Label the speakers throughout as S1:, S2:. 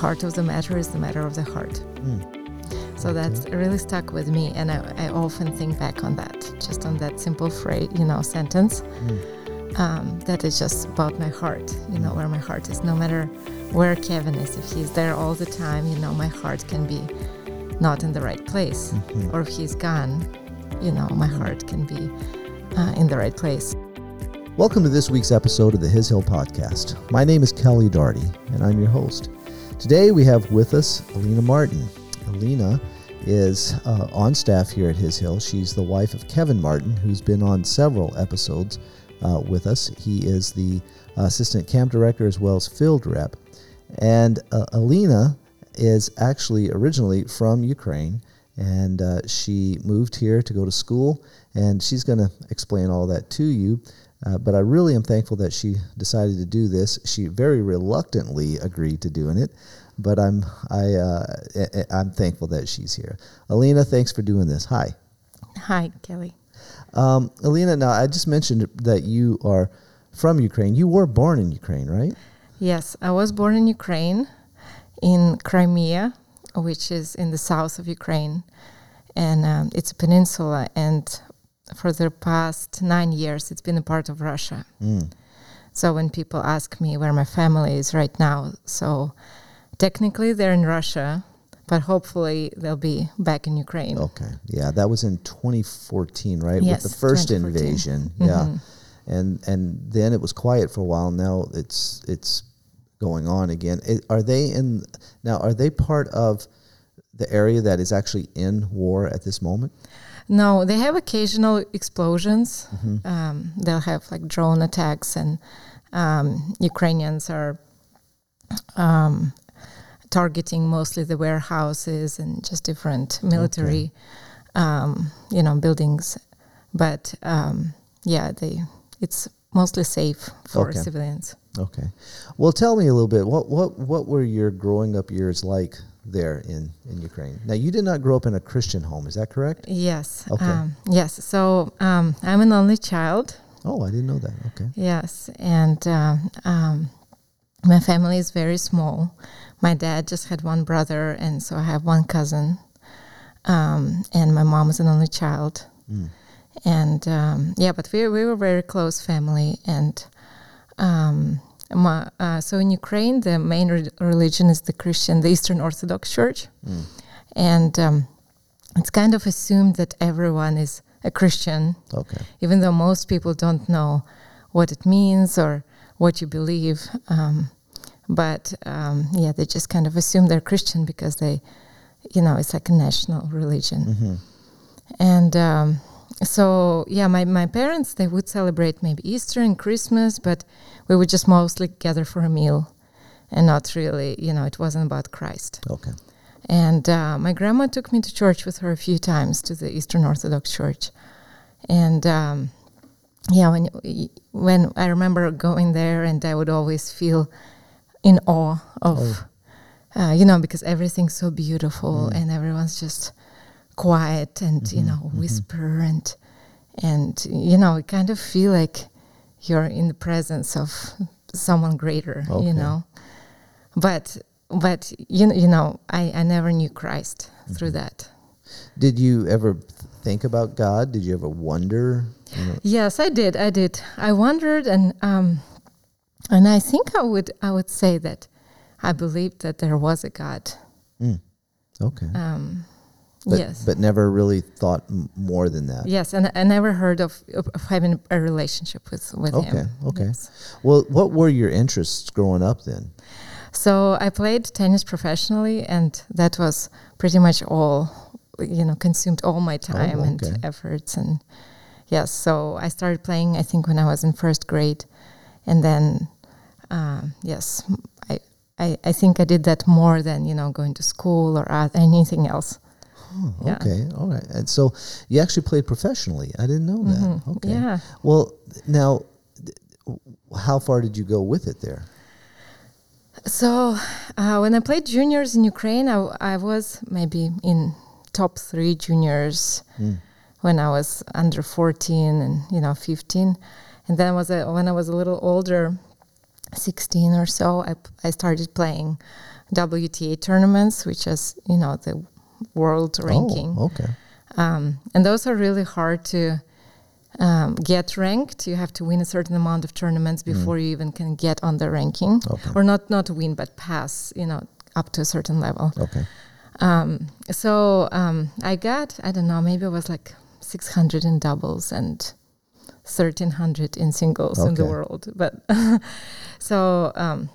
S1: heart of the matter is the matter of the heart.
S2: Mm.
S1: So that's really stuck with me, and I, I often think back on that, just on that simple phrase, you know, sentence.
S2: Mm.
S1: Um, that is just about my heart, you know, where my heart is. No matter where Kevin is, if he's there all the time, you know, my heart can be not in the right place.
S2: Mhm.
S1: Or if he's gone, you know, my heart can be uh, in the right place.
S2: Welcome to this week's episode of the His Hill Podcast. My name is Kelly Darty, and I'm your host. Today we have with us Alina Martin. Alina is uh, on staff here at His Hill. She's the wife of Kevin Martin, who's been on several episodes uh, with us. He is the assistant camp director as well as field rep. And uh, Alina is actually originally from Ukraine, and uh, she moved here to go to school, and she's going to explain all that to you. Uh, but I really am thankful that she decided to do this. She very reluctantly agreed to doing it, but I'm I uh, I'm thankful that she's here. Alina, thanks for doing this. Hi,
S1: Hi, Kelly.
S2: um, Alina. Now I just mentioned that you are from Ukraine. You were born in Ukraine, right?
S1: Yes, I was born in Ukraine, in Crimea, which is in the south of Ukraine, and um, it's a peninsula. And for the past nine years, it's been a part of Russia.
S2: Mm.
S1: So when people ask me where my family is right now, so technically they're in Russia, but hopefully they'll be back in Ukraine.
S2: Okay, yeah, that was in 2014, right?
S1: Yes,
S2: With the first invasion, yeah,
S1: Mhm.
S2: and and then it was quiet for a while. Now it's it's going on again. It, are they in now? Are they part of the area that is actually in war at this moment?
S1: No, they have occasional explosions.
S2: Mm-hmm.
S1: Um, they'll have like drone attacks, and um, Ukrainians are um, targeting mostly the warehouses and just different military, um, you know, buildings. But um, yeah, they it's mostly safe for
S2: Okay.
S1: civilians.
S2: Okay, well, tell me a little bit. What what what were your growing up years like there in in Ukraine? Now, you did not grow up in a Christian home, is that correct?
S1: Yes.
S2: Okay.
S1: Um, yes. So um, I'm an only child.
S2: Oh, I didn't know that. Okay.
S1: Yes, and uh, um, my family is very small. My dad just had one brother, and so I have one cousin. Um, and my mom is an only child.
S2: Mm.
S1: And um, yeah, but we we were very close family. And um, uh, so in Ukraine, the main re- religion is the Christian, the Eastern Orthodox Church,
S2: Mm.
S1: and um, it's kind of assumed that everyone is a Christian
S2: Okay.
S1: even though most people don't know what it means or what you believe. Um, but um, yeah, they just kind of assume they're Christian because they, you know, it's like a national religion.
S2: hmm
S1: And um, so, yeah, my, my parents, they would celebrate maybe Easter and Christmas, but we would just mostly gather for a meal and not really, you know, it wasn't about Christ.
S2: Okay.
S1: And uh, my grandma took me to church with her a few times to the Eastern Orthodox Church, and um, yeah, when when I remember going there, and I would always feel in awe of,
S2: Oh.
S1: uh, you know, because everything's so beautiful
S2: Mm.
S1: and everyone's just quiet and you
S2: Mhm,
S1: know
S2: mhm.
S1: whisper and and you know you kind of feel like you're in the presence of someone greater,
S2: Okay.
S1: you know. But but you know, you know, I, I never knew Christ through
S2: Mhm.
S1: that.
S2: Did you ever think about God? Did you ever wonder? You know,
S1: Yes, I did. I did. I wondered, and um, and I think I would I would say that I believed that there was a God.
S2: mm, okay.
S1: Um,
S2: But,
S1: yes.
S2: but never really thought m- more than that.
S1: Yes, and I never heard of, of, having a relationship with with
S2: Okay,
S1: him.
S2: okay.
S1: Yes.
S2: Well, what were your interests growing up then?
S1: So I played tennis professionally, and that was pretty much all. You know, consumed all my time
S2: Oh, okay.
S1: and efforts, and yes. So I started playing. I think when I was in first grade, and then um, yes, I, I I think I did that more than you know going to school or uh, anything else.
S2: Oh,
S1: Yeah.
S2: Okay, all right. And so you actually played professionally. I didn't know that.
S1: Mhm.
S2: Okay.
S1: Yeah.
S2: Well, now, th- how far did you go with it there?
S1: So uh, when I played juniors in Ukraine, I was maybe in top three juniors
S2: Mm.
S1: when I was under 14 and you know 15, and then was a, when I was a little older, 16 or so, I started playing WTA tournaments, which is you know the world ranking.
S2: Oh, okay.
S1: Um, and those are really hard to um, get ranked. You have to win a certain amount of tournaments before you even can get on the ranking,
S2: Okay.
S1: or not not win but pass. You know, up to a certain level.
S2: Okay.
S1: Um, so um, I got I don't know maybe it was like 600 in doubles and 1300 in singles in the world, but so um,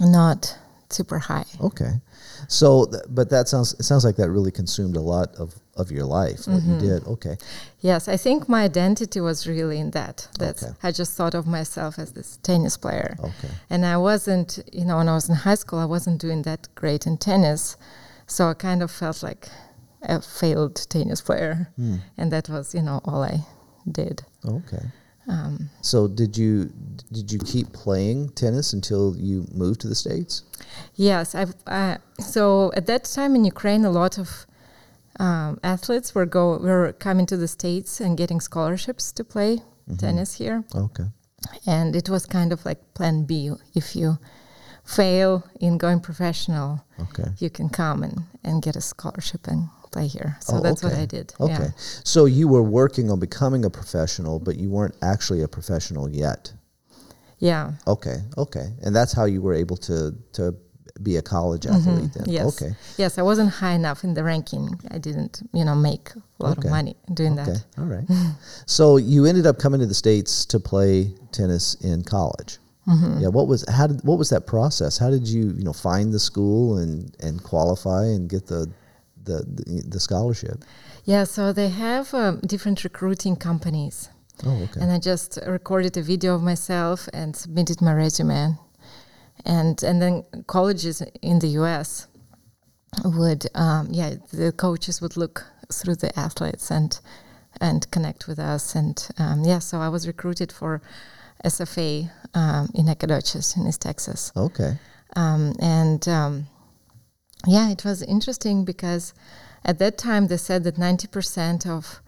S1: not super high.
S2: Okay. So, th- but that sounds it sounds like that really consumed a lot of of your life. What
S1: Mm-hmm.
S2: you did. Okay.
S1: Yes, I think my identity was really in that. That
S2: Okay.
S1: I just thought of myself as this tennis player.
S2: Okay.
S1: And I wasn't, you know, when I was in high school, I wasn't doing that great in tennis. So I kind of felt like a failed tennis player.
S2: Hmm.
S1: And that was, you know, all I did.
S2: Okay.
S1: Um,
S2: So did you did you keep playing tennis until you moved to the states?
S1: yes, I've, uh, so at that time in Ukraine, a lot of um, athletes were go were coming to the states and getting scholarships to play
S2: Mm-hmm.
S1: tennis here.
S2: Okay.
S1: and it was kind of like plan b if you fail in going professional
S2: Okay.
S1: you can come and, and get a scholarship and play here so
S2: Oh,
S1: that's what i did
S2: Okay.
S1: yeah
S2: So you were working on becoming a professional, but you weren't actually a professional yet.
S1: yeah
S2: Okay. Okay. And that's how you were able to to be a college athlete then.
S1: Mm-hmm. yes
S2: Okay.
S1: yes i wasn't high enough in the ranking i didn't you know make a lot
S2: Okay.
S1: of money doing
S2: Okay.
S1: that
S2: All right. so you ended up coming to the states to play tennis in college.
S1: Mm-hmm.
S2: Yeah. What was how did what was that process? How did you you know find the school and and qualify and get the the the, the scholarship?
S1: yeah so they have um, different recruiting companies
S2: Oh, okay.
S1: and I just recorded a video of myself and submitted my resume. And and then colleges in the U.S. would, um, yeah, the coaches would look through the athletes and and connect with us. And um, yeah, so I was recruited for SFA um, in Nacogdoches in East Texas.
S2: okay.
S1: Um, and um, yeah, it was interesting because at that time they said that 90% of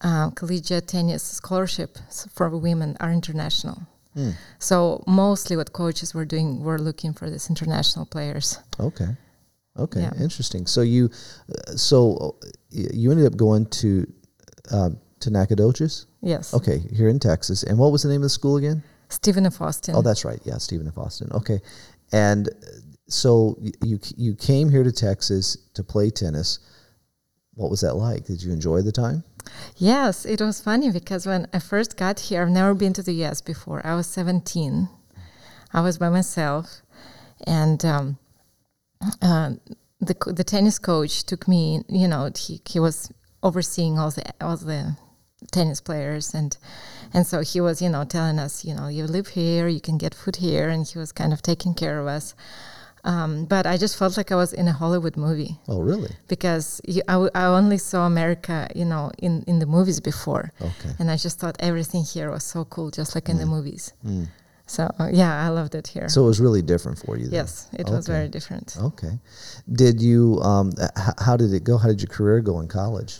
S1: uh, collegiate tennis scholarships for women are international.
S2: Hmm.
S1: So mostly what coaches were doing were looking for these international players.
S2: Okay. Okay.
S1: Yeah.
S2: Interesting. So you, uh, so uh, you ended up going to, um, to Nacogdoches.
S1: Yes.
S2: Okay, here in Texas. And what was the name of the school again?
S1: Stephen F. Austin.
S2: Oh, that's right. Yeah, Stephen F. Austin. Okay, and uh, so you you came here to Texas to play tennis. What was that like? Did you enjoy the time?
S1: Yes, it was funny because when I first got here, I've never been to the US before. I was 17. I was by myself, and um, uh, the the tennis coach took me. You know, he he was overseeing all the all the tennis players and and so he was you know telling us you know you live here you can get food here and he was kind of taking care of us um, but i just felt like i was in a hollywood movie
S2: Oh, really?
S1: because you, I, w- I only saw America, you know, in, in the movies before,
S2: Okay.
S1: and I just thought everything here was so cool, just like in the movies.
S2: Mm.
S1: So uh, yeah, I loved it here.
S2: So it was really different for you. Then.
S1: yes, it was very different.
S2: Okay. Did you? Um, h- how did it go? How did your career go in college?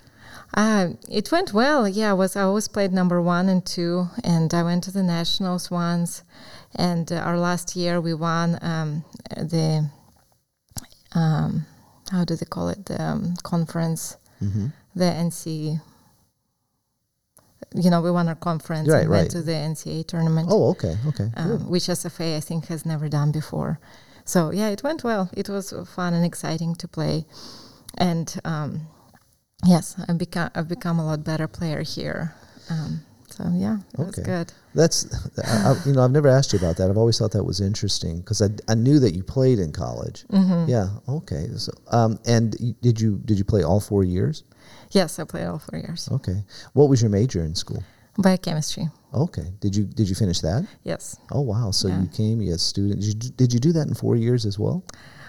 S1: Uh, it went well. Yeah, I was I always played number one and two, and I went to the nationals once. And uh, our last year we won um, the um, how do they call it the um, conference,
S2: Mm-hmm.
S1: the NC. You know, we won our conference
S2: Right,
S1: and
S2: right.
S1: went to the NCAA tournament.
S2: Oh, okay. Okay.
S1: Um, which SFA I think has never done before. So yeah, it went well. It was fun and exciting to play, and um, yes, I've become I've become a lot better player here. Um, so yeah, was
S2: Okay.
S1: good.
S2: That's, I, you know, I've never asked you about that. I've always thought that was interesting because I, I knew that you played in college.
S1: Mm-hmm.
S2: Yeah. Okay. So, um, and did you did you play all four years?
S1: Yes, I played all four years.
S2: Okay. What was your major in school?
S1: Biochemistry.
S2: Okay. Did you did you finish that?
S1: Yes,
S2: Oh wow. So
S1: Yeah.
S2: you came as a student. Did you, did you do that in four years as well?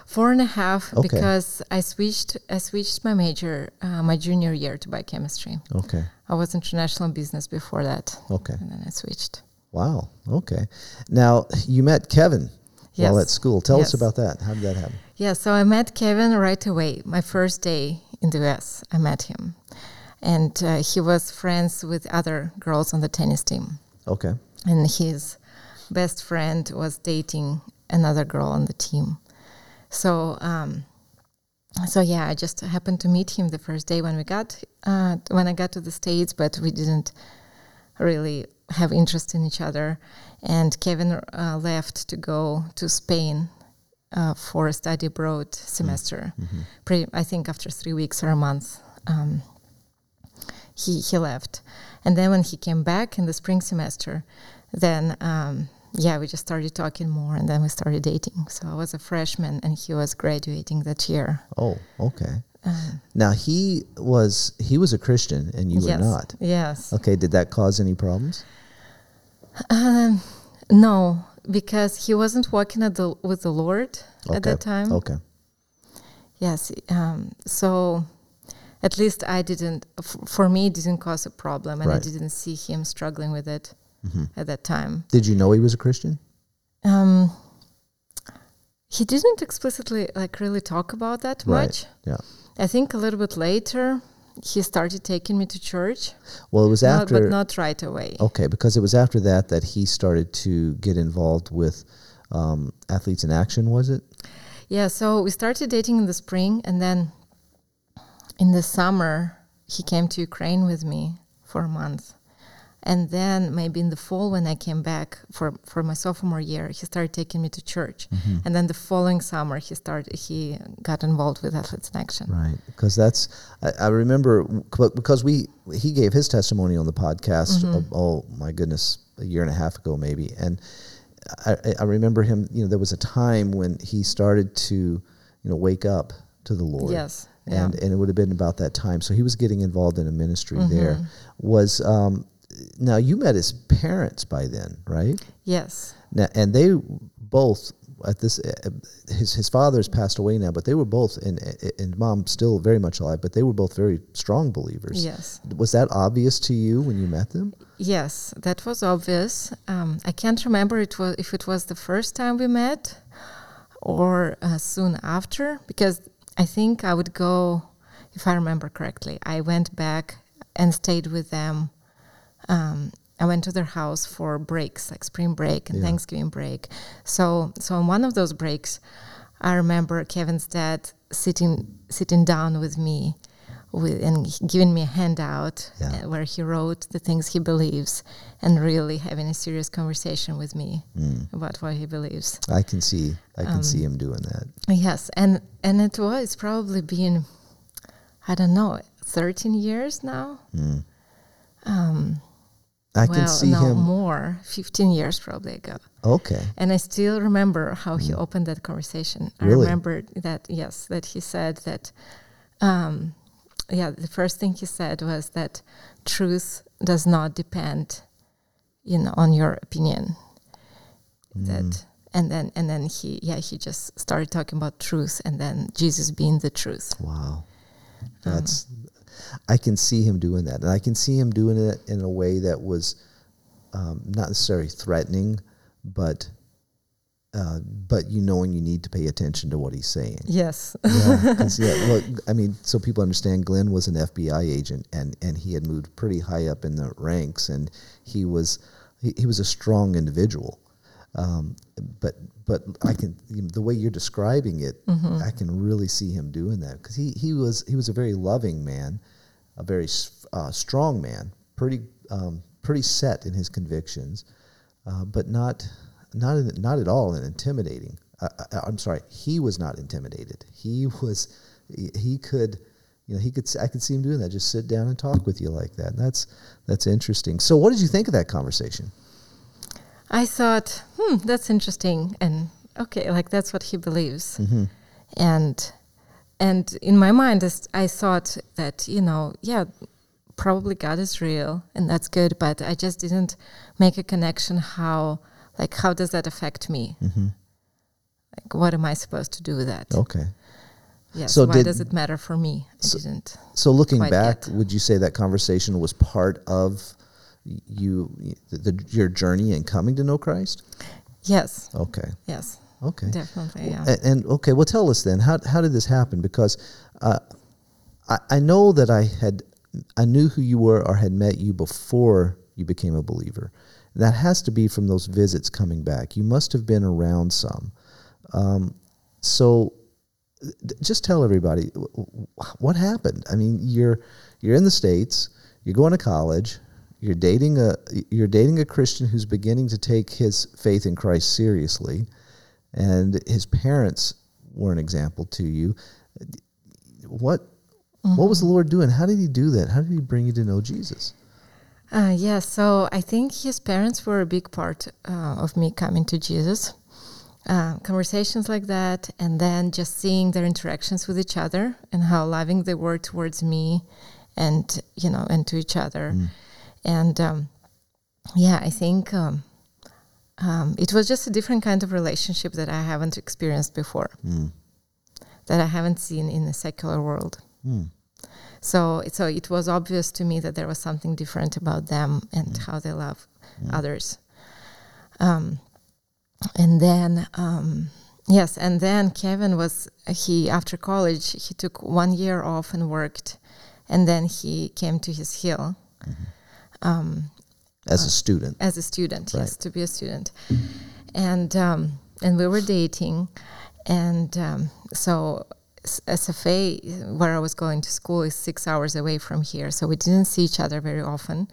S1: four and a half
S2: Okay.
S1: because I switched I switched my major uh, my junior year to biochemistry.
S2: Okay.
S1: I was international business before that,
S2: Okay.
S1: and then I switched.
S2: Wow. Okay. Now you met Kevin while at school. Tell us about that. How did that happen?
S1: Yeah, so I met Kevin right away. My first day in the US, I met him. And uh, he was friends with other girls on the tennis team.
S2: Okay.
S1: And his best friend was dating another girl on the team. So, um, so yeah, I just happened to meet him the first day when we got uh, when I got to the states, but we didn't really have interest in each other. And Kevin uh, left to go to Spain uh, for a study abroad semester.
S2: Mm-hmm.
S1: Pretty, I think after three weeks or a month, um, he he left. And then when he came back in the spring semester, then um, yeah, we just started talking more, and then we started dating. So I was a freshman, and he was graduating that year.
S2: Oh, okay.
S1: Um,
S2: Now he was he was a Christian and you
S1: yes,
S2: were not.
S1: Yes.
S2: Okay, did that cause any problems?
S1: Um, no, because he wasn't walking at the, with the Lord
S2: Okay.
S1: at that time.
S2: Okay.
S1: Yes. Um, so at least I didn't, f- for me, it didn't cause a problem, and I didn't see him struggling with it
S2: hmm
S1: at that time.
S2: Did you know he was a Christian?
S1: Um, he didn't explicitly like really talk about that
S2: Right.
S1: much.
S2: Yeah.
S1: I think a little bit later he started taking me to church,
S2: Well, it was
S1: not-
S2: after.
S1: but not right away.
S2: Okay, because it was after that that he started to get involved with um, athletes in action. Was it?
S1: Yeah, so we started dating in the spring, and then in the summer, he came to Ukraine with me for a month. And then maybe in the fall, when I came back for, for my sophomore year, he started taking me to church.
S2: Mm-hmm.
S1: And then the following summer, he started he got involved with Athletes in Action.
S2: Right, because that's I, I remember because we he gave his testimony on the podcast.
S1: Mm-hmm.
S2: of- oh my goodness, a year and a half ago maybe, and I, I- remember him. You know, there was a time when he started to you know wake up to the Lord.
S1: Yes. Yeah.
S2: and and it would have been about that time. So he was getting involved in a ministry
S1: Mm-hmm.
S2: there. Was um, now you met his parents by then, right?
S1: yes.
S2: Now, and they both at this uh, his his father's passed away now, but they were both and and mom still very much alive, but they were both very strong believers.
S1: Yes.
S2: Was that obvious to you when you met them?
S1: Yes, that was obvious. Um, I can't remember it was if it was the first time we met or uh, soon after, because I think I would go, if I remember correctly, I went back and stayed with them. Um, I went to their house for breaks, like spring break and
S2: Yeah.
S1: Thanksgiving break. So, so on one of those breaks, I remember Kevin's dad sitting sitting down with me, with and giving me a handout
S2: Yeah.
S1: uh, where he wrote the things he believes, and really having a serious conversation with me
S2: Mm.
S1: about what he believes.
S2: I can see I can
S1: Um,
S2: see him doing that.
S1: Yes, and and it was probably been, I don't know, thirteen years now.
S2: Mm.
S1: Um,
S2: I
S1: well,
S2: can see
S1: no,
S2: him.
S1: more, fifteen years probably ago.
S2: Okay,
S1: And I still remember how he opened that conversation. I
S2: Mm.
S1: Remember that, yes, that he said that, um, yeah, the first thing he said was that truth does not depend, you know, on your opinion.
S2: Mm.
S1: That, and then, and then he, yeah, he just started talking about truth and then Jesus being the truth.
S2: wow,
S1: Um,
S2: that's. I can see him doing that, and I can see him doing it in a way that was um, not necessarily threatening, but uh, but you knowing you need to pay attention to what he's saying.
S1: Yes.
S2: yeah, yeah, look, I mean, so people understand Glenn was an FBI agent and, and he had moved pretty high up in the ranks and he was he, he was a strong individual. Um, but but I can the way you're describing it, I can really see him doing that because he, he was he was a very loving man, a very uh, strong man, pretty um, pretty set in his convictions, uh, but not not not at all intimidating. I, I, I'm sorry, he was not intimidated. He was he, could you know he could I could see him doing that. Just sit down and talk with you like that. And that's that's interesting. So, what did you think of that conversation?
S1: I thought, hmm, that's interesting, and okay, like that's what he believes,
S2: Mm-hmm.
S1: and and in my mind, I thought that you know, yeah, probably God is real, and that's good, but I just didn't make a connection. How like how does that affect me?
S2: Mm-hmm.
S1: Like, what am I supposed to do with that?
S2: Okay.
S1: Yes.
S2: So
S1: why
S2: did-
S1: does it matter for me? I
S2: So-
S1: didn't.
S2: So, looking back,
S1: yet.
S2: would you say that conversation was part of you the, the, your journey in coming to know Christ?
S1: Yes.
S2: Okay.
S1: Yes.
S2: Okay.
S1: Definitely. Yeah.
S2: A- And, okay, well, tell us then how how did this happen? Because uh, I I know that I had I knew who you were or had met you before you became a believer. That has to be from those visits coming back. You must have been around some. Um, so just tell everybody wh- wh- what happened. I mean, you're you're in the states, you're going to college, you're dating a you're dating a Christian who's beginning to take his faith in Christ seriously, and his parents were an example to you. What what was the Lord doing? How did He do that? How did He bring you to know Jesus?
S1: Uh, yeah, so I think his parents were a big part uh, of me coming to Jesus. Uh, conversations like that, and then just seeing their interactions with each other and how loving they were towards me, and you know, and to each other, and um, yeah, I think um, um, it was just a different kind of relationship that I haven't experienced before, that I haven't seen in the secular world. So, so it was obvious to me that there was something different about them and how they love others. Um, and then, um, yes, and then Kevin was he after college he took one year off and worked, and then he came to his hill
S2: As a student,
S1: as a student, yes, to be a student, and um, and we were dating, and um, so SFA, where I was going to school, is six hours away from here, so we didn't see each other very often.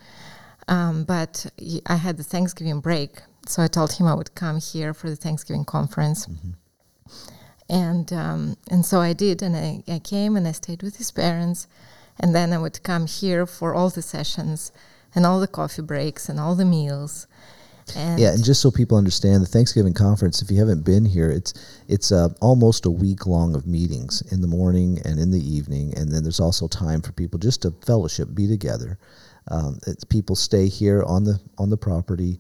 S1: Um, but I had the Thanksgiving break, so I told him I would come here for the Thanksgiving conference. And um, and so I did, and I, I came and I stayed with his parents, and then I would come here for all the sessions, and all the coffee breaks, and all the meals. And
S2: yeah, and just so people understand, the Thanksgiving conference. If you haven't been here, it's it's uh, almost a week long of meetings in the morning and in the evening, and then there's also time for people just to fellowship, be together. Um, people stay here on the on the property,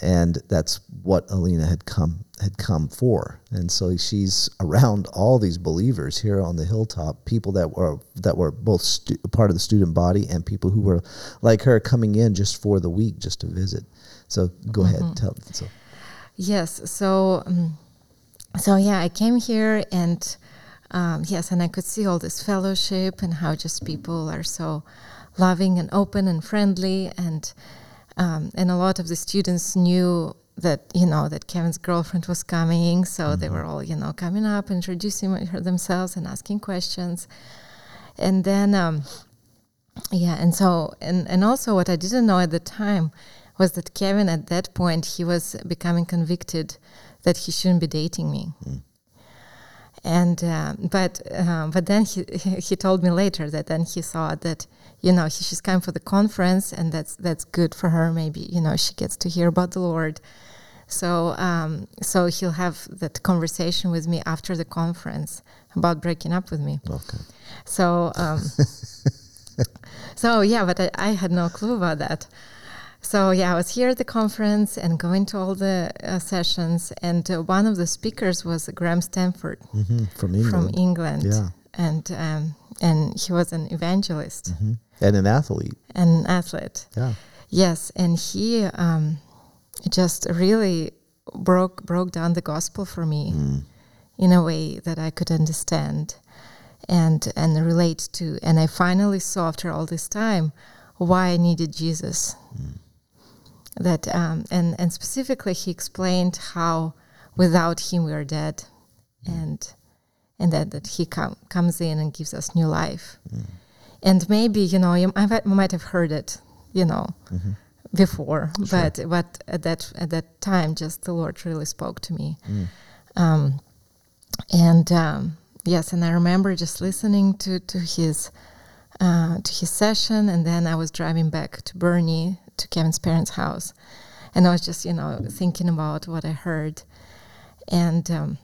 S2: and that's what Alina had come had come for. And so she's around all these believers here on the hilltop, people that were that were both stu- part of the student body and people who were like her coming in just for the week just to visit. So go ahead, tell. So
S1: Yes. So, um, so yeah, I came here and um, yes, and I could see all this fellowship and how just people are so loving and open and friendly, and um, and a lot of the students knew that you know that Kevin's girlfriend was coming, so they were all you know coming up, introducing her- themselves and asking questions, and then. Um, yeah, and so and and also what I didn't know at the time was that Kevin at that point he was becoming convicted that he shouldn't be dating me. And uh, but uh, but then he he told me later that then he thought that you know she's coming for the conference and that's that's good for her maybe you know she gets to hear about the Lord. So um, so he'll have that conversation with me after the conference about breaking up with me.
S2: okay.
S1: So, um, so yeah, but I, I had no clue about that. So yeah, I was here at the conference and going to all the uh, sessions, and uh, one of the speakers was Graham Stanford
S2: hmm From England.
S1: from England,
S2: Yeah.
S1: and um, and he was an evangelist
S2: Mhm. And an athlete.
S1: an athlete.
S2: Yeah.
S1: Yes, and he um, just really broke broke down the gospel for me in a way that I could understand and and relate to. And I finally saw after all this time why I needed Jesus. That um, and and specifically, he explained how without him we are dead, and and that that he com- comes in and gives us new life. And maybe you know you might, have heard it, you know, before, but but at that at that time, just the Lord really spoke to me. Um, and um, yes, and I remember just listening to to his uh, to his session, and then I was driving back to Boerne to Kevin's parents' house, and I was just you know thinking about what I heard, and. Um,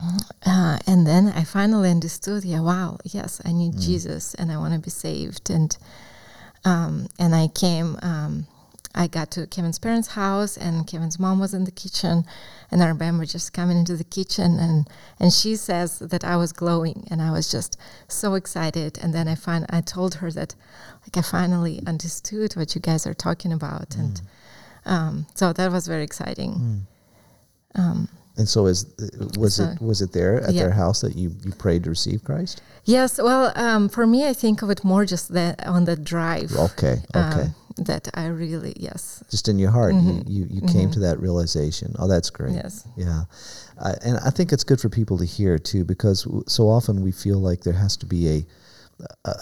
S1: uh, and then I finally understood. Yeah, wow. Yes, I need Jesus, and I want to be saved. And um, and I came. Um, I got to Kevin's parents' house, and Kevin's mom was in the kitchen, and our I remember just coming into the kitchen, and and she says that I was glowing, and I was just so excited. And then I find I told her that, like, I finally understood what you guys are talking about, and um, so that was very exciting. Um,
S2: And so is was
S1: So-
S2: it was it there at
S1: Yeah.
S2: their house that you, you prayed to receive Christ?
S1: Yes, well, um, for me, I think of it more just that on the drive.
S2: Okay, okay.
S1: Um, that I really yes
S2: Just in your heart, you,
S1: Mhm.
S2: you, you came
S1: Mhm.
S2: to that realization. Oh, that's great.
S1: yes
S2: Yeah. I and I think it's good for people to hear too, because w- so often we feel like there has to be a,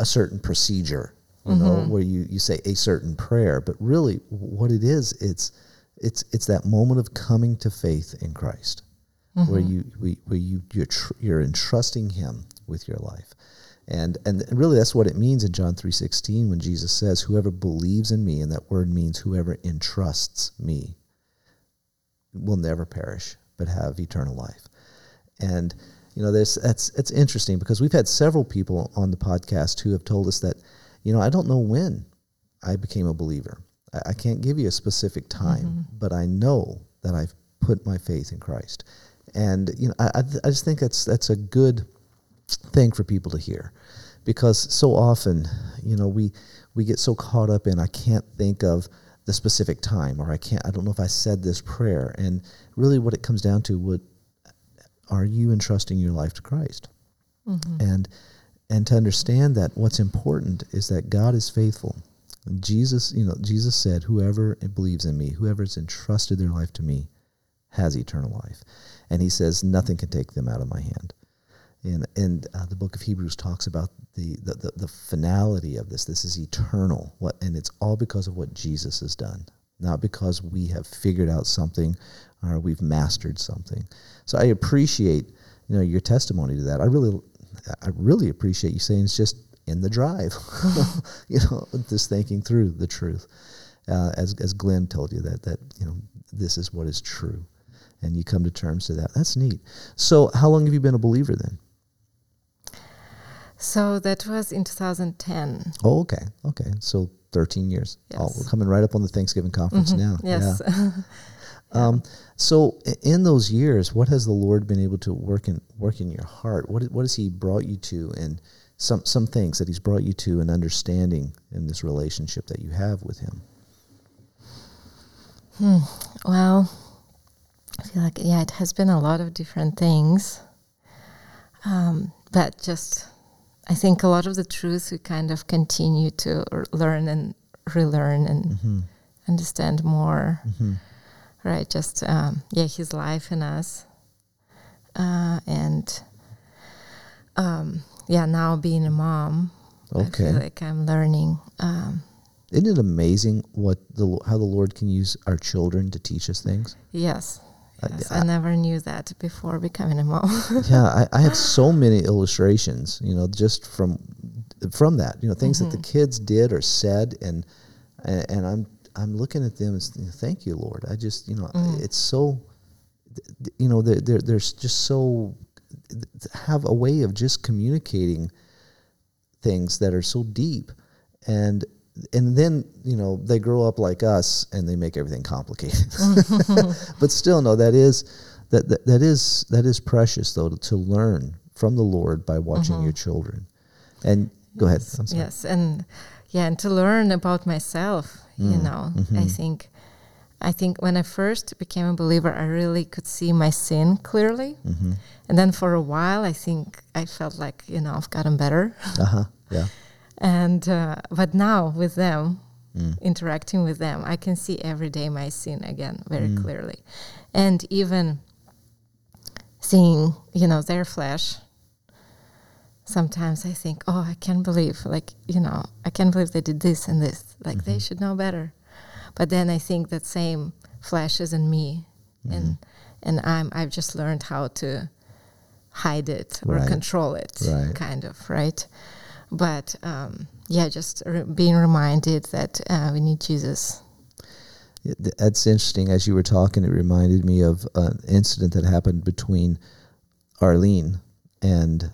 S2: a, certain procedure, you know,
S1: Mhm.
S2: where you, you say a certain prayer, but really what it is, it's, it's, it's that moment of coming to faith in Christ where
S1: Mhm.
S2: you, we, where you, you're, tr- you're entrusting him with your life. And, and really that's what it means in John 3.16 when Jesus says, whoever believes in me, and that word means whoever entrusts me will never perish but have eternal life. And you know, there's that's it's interesting because we've had several people on the podcast who have told us that, you know, I don't know when I became a believer. I, I can't give you a specific time, but I know that I've put my faith in Christ. And you know, I, I just think that's that's a good thing for people to hear. Because so often you know we we get so caught up in i can't think of the specific time or i can't i don't know if i said this prayer. And really what it comes down to would are you entrusting your life to christ?
S1: Mhm.
S2: and and to understand that what's important is that god is faithful jesus you know jesus said whoever believes in me whoever has entrusted their life to me has eternal life and he says nothing can take them out of my hand and and uh, the book of Hebrews talks about the, the the the finality of this. This is eternal. What and it's all because of what Jesus has done, not because we have figured out something or we've mastered something. So I appreciate you know your testimony to that. I really I really appreciate you saying it's just in the drive, you know, just thinking through the truth. Uh, as as Glenn told you that that you know this is what is true, and you come to terms to that. That's neat. So how long have you been a believer then?
S1: so that was in 2010
S2: Oh, okay, okay. So thirteen years. Oh,
S1: Yes.
S2: we're coming right up on the Thanksgiving conference
S1: Mhm.
S2: now.
S1: yes
S2: Yeah. Um, so in those years, what has the Lord been able to work in work in your heart? What what has He brought you to, and some some things that He's brought you to, an understanding in this relationship that you have with Him.
S1: Well, I feel like yeah, it has been a lot of different things, um, but just I think a lot of the truths we kind of continue to r- learn and relearn and
S2: Mm-hmm.
S1: understand more.
S2: Mm-hmm.
S1: Right, just um, yeah, His life in us, uh, and um, yeah, now being a mom, I
S2: Okay.
S1: feel like I'm learning. Um,
S2: Isn't it amazing what the how the Lord can use our children to teach us things?
S1: yes,
S2: I-
S1: yes,
S2: I-
S1: I never knew that before becoming a mom.
S2: yeah, I, I have so many illustrations, you know, just from from that, you know, things that the kids did or said, and and, I'm I'm looking at them and saying, thank you, Lord. I just, you know, it's so, you know, they're, they're, they're just so have a way of just communicating things that are so deep, and and then you know they grow up like us and they make everything complicated. but still, no, that is that, that that is that is precious though to, to learn from the Lord by watching your children. And go ahead.
S1: Yes, and yeah, and to learn about myself, you
S2: Mm,
S1: know,
S2: mm-hmm.
S1: I think, I think when I first became a believer, I really could see my sin clearly,
S2: Mm-hmm.
S1: and then for a while, I think I felt like you know I've gotten better,
S2: Uh huh. Yeah.
S1: and uh, but now with them,
S2: Mm.
S1: interacting with them, I can see every day my sin again very
S2: Mm.
S1: clearly, and even seeing you know their flesh sometimes I think, oh, I can't believe, like, you know, I can't believe they did this and this. Like, they should know better. But then I think that same flashes in me, and and I'm I've just learned how to hide it or
S2: Right.
S1: control it,
S2: Right.
S1: kind of, right? But um, yeah, just re- being reminded that uh, we need Jesus.
S2: That's interesting. As you were talking, it reminded me of an incident that happened between Arlene and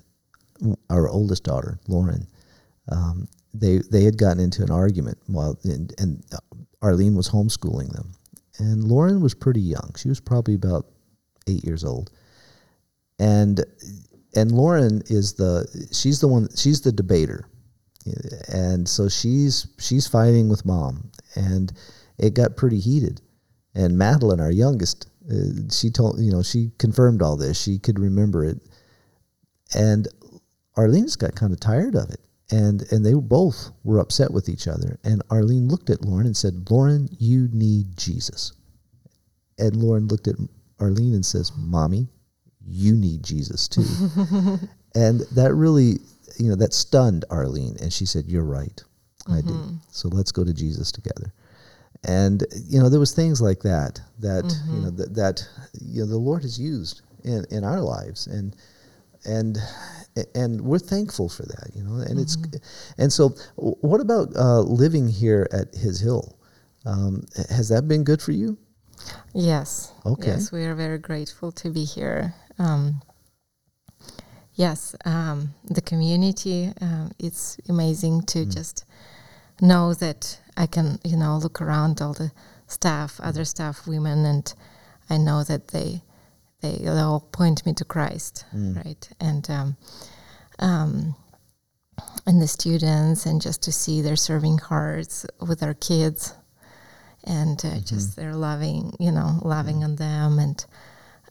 S2: our oldest daughter, Lauren. Um, they they had gotten into an argument while and, and Arlene was homeschooling them, and Lauren was pretty young. She was probably about eight years old, and and Lauren is the she's the one she's the debater, and so she's she's fighting with mom, and it got pretty heated. And Madeline, our youngest, uh, she told you know she confirmed all this. She could remember it, and Arlene just got kind of tired of it. And and they both were upset with each other. And Arlene looked at Lauren and said, "Lauren, you need Jesus." And Lauren looked at Arlene and says, "Mommy, you need Jesus too." and that really, you know, that stunned Arlene, and she said, "You're right, I do. Mm-hmm. So let's go to Jesus together." And you know, there was things like that that you mm-hmm. know that, that you know the Lord has used in in our lives, and and and we're thankful for that, you know. And it's and so, what about uh, living here at His Hill? Um, has that been good for you?
S1: Yes.
S2: Okay.
S1: Yes, we are very grateful to be here. Um, yes, um, the community. Um, it's amazing to just know that I can, you know, look around all the staff, other staff, women, and I know that they they, they all point me to Christ, right? And um, um, and the students, and just to see their serving hearts with our kids, and uh, just their loving, you know, loving on them, and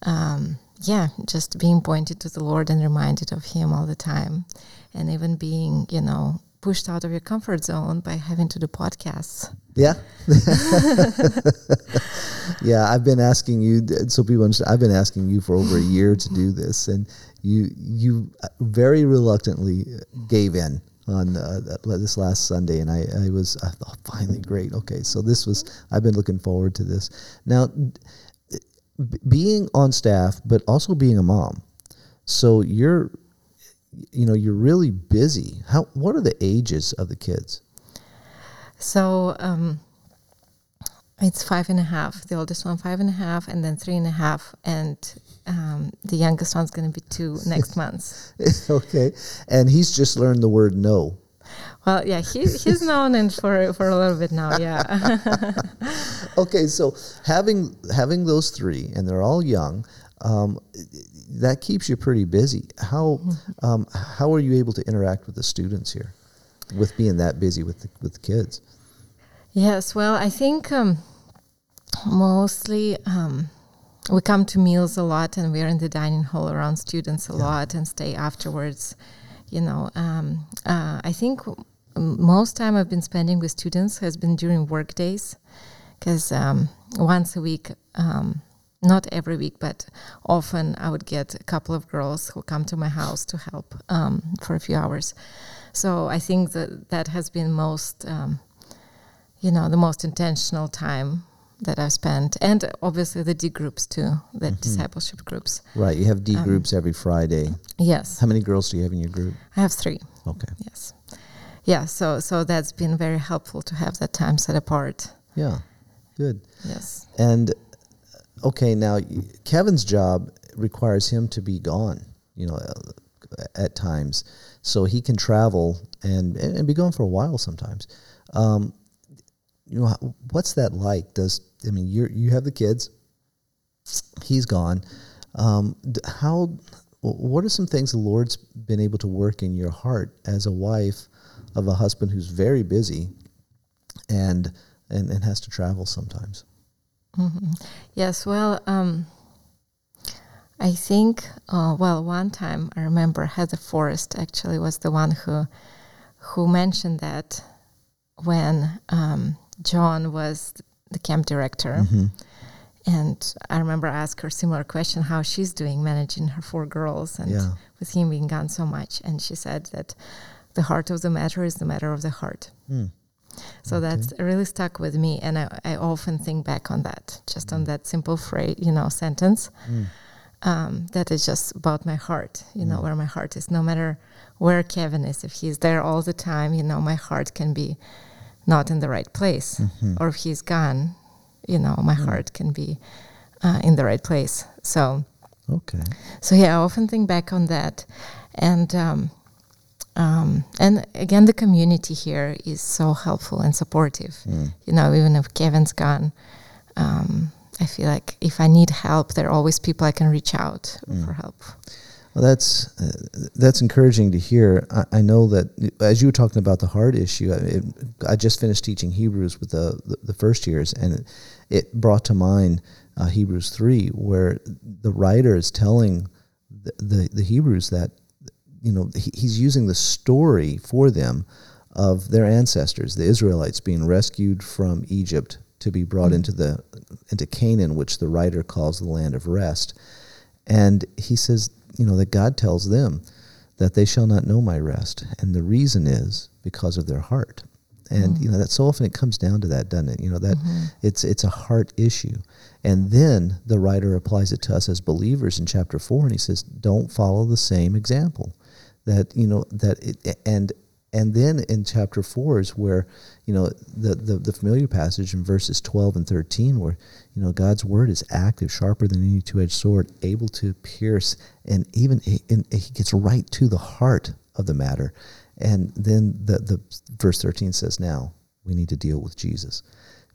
S1: um, yeah, just being pointed to the Lord and reminded of Him all the time, and even being, you know, pushed out of your comfort zone by having to do podcasts.
S2: Yeah. yeah, I've been asking you. So people understand. I've been asking you for over a year to do this, and you you very reluctantly gave in on uh, this last Sunday, and I, I was I thought finally great. Okay, so this was I've been looking forward to this. Now, b- being on staff, but also being a mom, so you're you know you're really busy. How what are the ages of the kids?
S1: So um, it's five and a half. The oldest one, five and a half, and then three and a half, and um, the youngest one's going to be two next month.
S2: okay, and he's just learned the word no.
S1: Well, yeah, he, he's known and for for a little bit now. Yeah,
S2: Okay, so having having those three, and they're all young, um, that keeps you pretty busy. How um, how are you able to interact with the students here, with being that busy with the, with the kids?
S1: yes. Well, I think um, mostly um, we come to meals a lot, and we're in the dining hall around students a lot, and stay afterwards. You know, um, uh, I think most time I've been spending with students has been during work days, because um, once a week. Um, not every week, but often I would get a couple of girls who come to my house to help um, for a few hours. So I think that that has been most, um, you know, the most intentional time that I've spent, and obviously the D groups too, the discipleship groups.
S2: Right, you have D groups every Friday.
S1: Yes,
S2: How many girls do you have in your group?
S1: I have three.
S2: Okay,
S1: Yes, yeah. So so that's been very helpful to have that time set apart.
S2: yeah, good.
S1: Yes.
S2: And okay, now Kevin's job requires him to be gone, you know, uh, at times, so he can travel and and, and be gone for a while sometimes. Um, you know, what's that like? Does I mean you you have the kids, he's gone. Um, how? What are some things the Lord's been able to work in your heart as a wife of a husband who's very busy, and and, and has to travel sometimes?
S1: Yes, well, um, I think, uh, well, one time I remember Heather Forrest actually was the one who who mentioned that when um, John was the camp director. Mm-hmm. And I remember I asked her a similar question how she's doing managing her four girls and
S2: Yeah.
S1: with him being gone so much. And she said that the heart of the matter is the matter of the heart. Hmm. So that's really stuck with me, and I, I often think back on that, just on hmm. that simple phrase, you know, sentence. Hmm. Um, that is just about my heart, you know, where my heart is. No matter where Kevin is, if he's there all the time, you know, my heart can be not in the right place, or if he's gone, you know, my heart can be uh, in the right place. So,
S2: Okay.
S1: so yeah, I often think back on that, and um, um, and again, the community here is so helpful and supportive. You know, even if Kevin's gone, um, I feel like if I need help, there are always people I can reach out for help.
S2: Well, that's uh, that's encouraging to hear. I, I know that as you were talking about the heart issue, I, it, I just finished teaching Hebrews with the the, the first years, and it, it brought to mind uh, Hebrews three, where the writer is telling the, the, the Hebrews that you know, he, he's using the story for them of their ancestors, the Israelites being rescued from Egypt to be brought into the into Canaan, which the writer calls the land of rest. And he says, you know, that God tells them that they shall not know my rest, and the reason is because of their heart. And mm-hmm. you know that so often it comes down to that, doesn't it? You know that mm-hmm. it's it's a heart issue. And then the writer applies it to us as believers in chapter four, and he says, "Don't follow the same example." That you know that it, and and then in chapter four is where you know the, the, the familiar passage in verses 12 and 13 where you know god's word is active sharper than any two-edged sword able to pierce and even and he gets right to the heart of the matter. And then the, the verse 13 says now we need to deal with jesus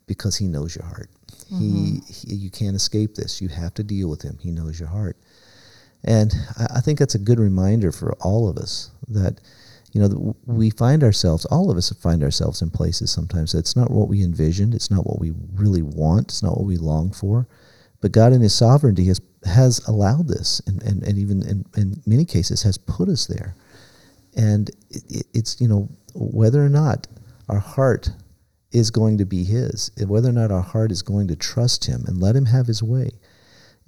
S2: because he knows your heart. Mm-hmm. he, he, you can't escape this. You have to deal with him. He knows your heart. And I, I think that's a good reminder for all of us that you know, we find ourselves, all of us find ourselves in places sometimes that's not what we envisioned, it's not what we really want, it's not what we long for. But God in His sovereignty has has allowed this, and, and, and even in, in many cases has put us there. And it, it's, you know, whether or not our heart is going to be His, whether or not our heart is going to trust Him and let Him have His way.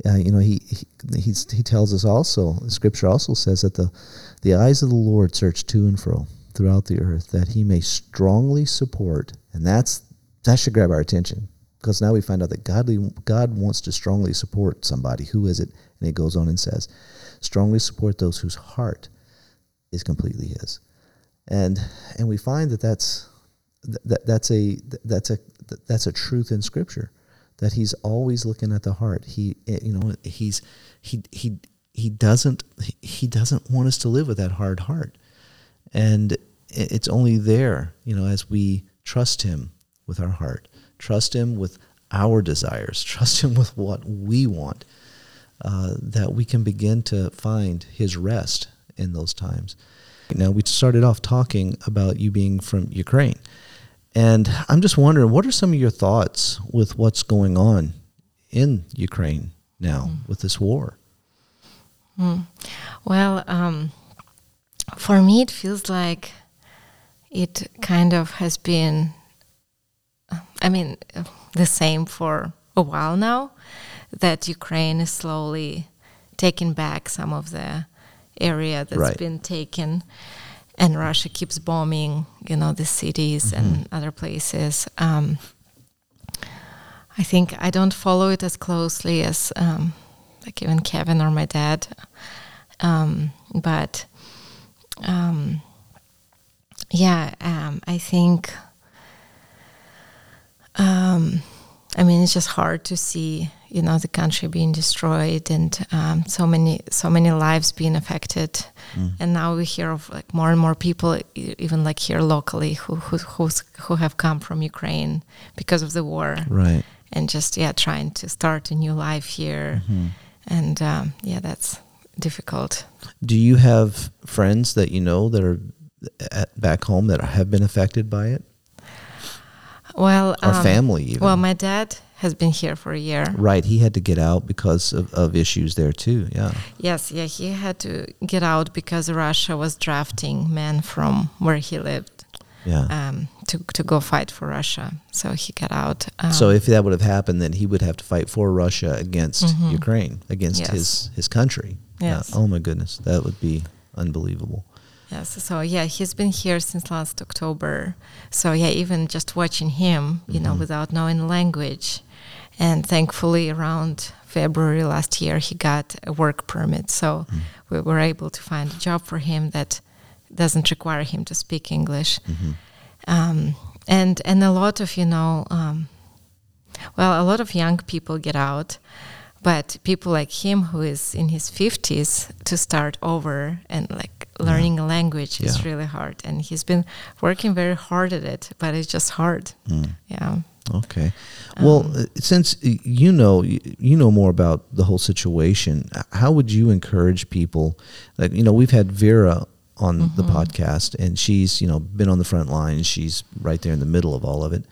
S2: Uh, you know, he, he he tells us also. Scripture also says that the the eyes of the Lord search to and fro throughout the earth, that He may strongly support, and that's that should grab our attention because now we find out that godly God wants to strongly support somebody. Who is it? And He goes on and says, strongly support those whose heart is completely His, and and we find that that's that that's a that's a that's a truth in Scripture that he's always looking at the heart. He, you know, he's he he he doesn't he doesn't want us to live with that hard heart, and it's only there, you know, as we trust him with our heart, trust him with our desires, trust him with what we want, uh, that we can begin to find his rest in those times. Now we started off talking about you being from Ukraine. And I'm just wondering, what are some of your thoughts with what's going on in Ukraine now mm. with this war?
S1: Mm. Well, um, for me, it feels like it kind of has been, I mean, the same for a while now, that Ukraine is slowly taking back some of the area that's right. been taken and Russia keeps bombing, you know, the cities mm-hmm. and other places. Um, I think I don't follow it as closely as um, like even Kevin or my dad, um, but um, yeah, um, I think. I mean, it's just hard to see, you know, the country being destroyed and um, so many, so many lives being affected. Mm. And now we hear of like more and more people, even like here locally, who who who have come from Ukraine because of the war,
S2: right?
S1: And just yeah, trying to start a new life here, mm-hmm. and um, yeah, that's difficult.
S2: Do you have friends that you know that are at, back home that have been affected by it?
S1: Well,
S2: our um, family. Even.
S1: Well, my dad has been here for a year.
S2: Right, he had to get out because of, of issues there too. Yeah.
S1: Yes, yeah, he had to get out because Russia was drafting men from where he lived.
S2: Yeah.
S1: Um, to to go fight for Russia, so he got out.
S2: Um, so if that would have happened, then he would have to fight for Russia against mm-hmm. Ukraine, against yes. his his country.
S1: Yes.
S2: Yeah. Oh my goodness, that would be unbelievable.
S1: Yes. So yeah, he's been here since last October. So yeah, even just watching him, you mm-hmm. know, without knowing the language, and thankfully around February last year he got a work permit. So mm-hmm. we were able to find a job for him that doesn't require him to speak English. Mm-hmm. Um, and and a lot of you know, um, well, a lot of young people get out. But people like him, who is in his 50s, to start over and like learning yeah. a language yeah. is really hard. And he's been working very hard at it, but it's just hard. Mm. Yeah.
S2: Okay. Well, um, uh, since you know you know more about the whole situation, how would you encourage people? Like you know, we've had Vera on mm-hmm. the podcast, and she's you know been on the front line. She's right there in the middle of all of it.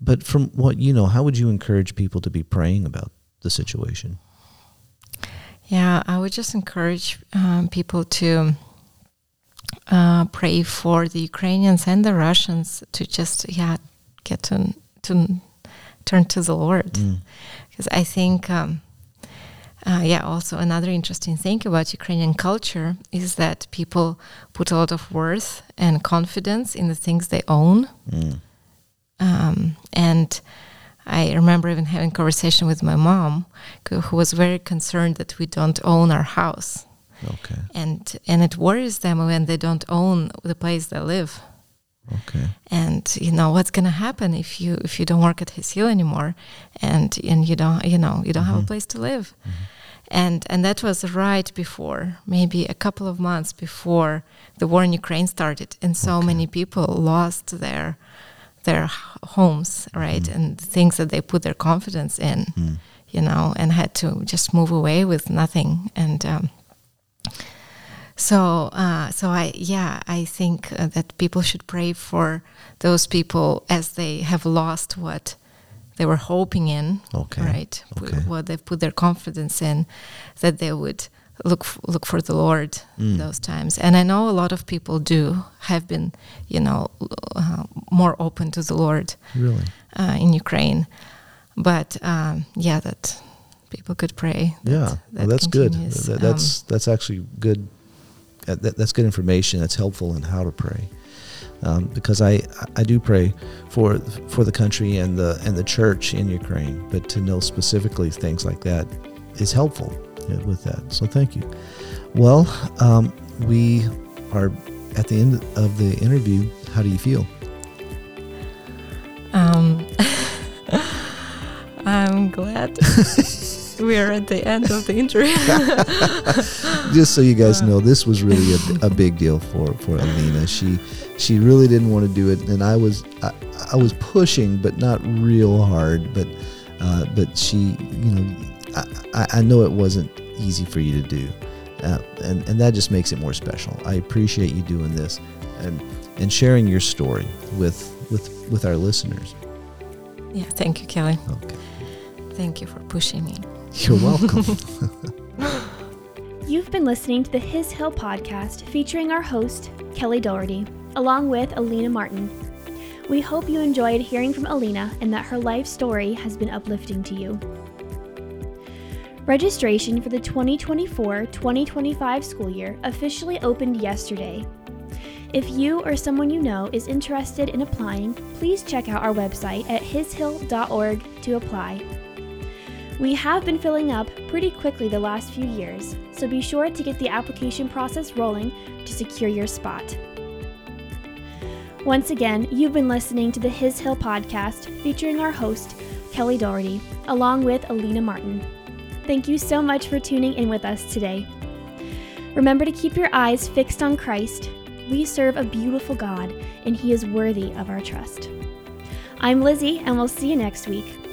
S2: But from what you know, how would you encourage people to be praying about the situation?
S1: Yeah, I would just encourage um, people to uh, pray for the Ukrainians and the Russians to just yeah get to to turn to the Lord because I think. Um, uh, yeah, also another interesting thing about Ukrainian culture is that people put a lot of worth and confidence in the things they own.
S2: Mm.
S1: Um, and I remember even having conversation with my mom, who was very concerned that we don't own our house,
S2: Okay.
S1: and and it worries them when they don't own the place they live.
S2: Okay.
S1: And you know what's going to happen if you if you don't work at His Hill anymore, and and you don't you know you don't have a place to live, and and that was right before maybe a couple of months before the war in Ukraine started, and so
S2: Okay.
S1: many people lost their their homes, right, and things that they put their confidence in,
S2: Mm.
S1: you know, and had to just move away with nothing, and. Um, so, uh, so I, yeah, I think uh, that people should pray for those people as they have lost what they were hoping in,
S2: Okay.
S1: right? P-
S2: Okay.
S1: What they've put their confidence in, that they would look f- look for the Lord
S2: Mm.
S1: those times. And I know a lot of people do have been, you know, l- uh, more open to the Lord
S2: Really.
S1: uh, in Ukraine. But um, yeah, that people could pray. that
S2: Yeah. Well,
S1: that
S2: that's good.
S1: continues.
S2: That-
S1: Um,
S2: that's that's actually good. Uh, That, that's good information. That's helpful in how to pray. Um, because I, I do pray for for the country and the and the church in Ukraine, but to know specifically things like that is helpful uh, with that. So thank you. Well, um, we are at the end of the interview. How do you feel?
S1: Um, I'm glad we are at the end of the interview.
S2: just so you guys know, this was really a, a big deal for for Alina. She she really didn't want to do it, and I was I, I was pushing, but not real hard. But uh, but she, you know, I, I- I know it wasn't easy for you to do, uh, and and that just makes it more special. I appreciate you doing this, and and sharing your story with with with our listeners.
S1: yeah, thank you, Kelly.
S2: Okay,
S1: Thank you for pushing me.
S2: You're welcome.
S3: You've been listening to the His Hill podcast featuring our host, Kelly Doherty, along with Alina Martin. We hope you enjoyed hearing from Alina and that her life story has been uplifting to you. Registration for the 2024 2025 school year officially opened yesterday. If you or someone you know is interested in applying, please check out our website at hishill.org to apply. We have been filling up pretty quickly the last few years, so be sure to get the application process rolling to secure your spot. Once again, you've been listening to the His Hill podcast featuring our host, Kelly Doherty, along with Alina Martin. Thank you so much for tuning in with us today. Remember to keep your eyes fixed on Christ. We serve a beautiful God, and He is worthy of our trust. I'm Lizzie, and we'll see you next week.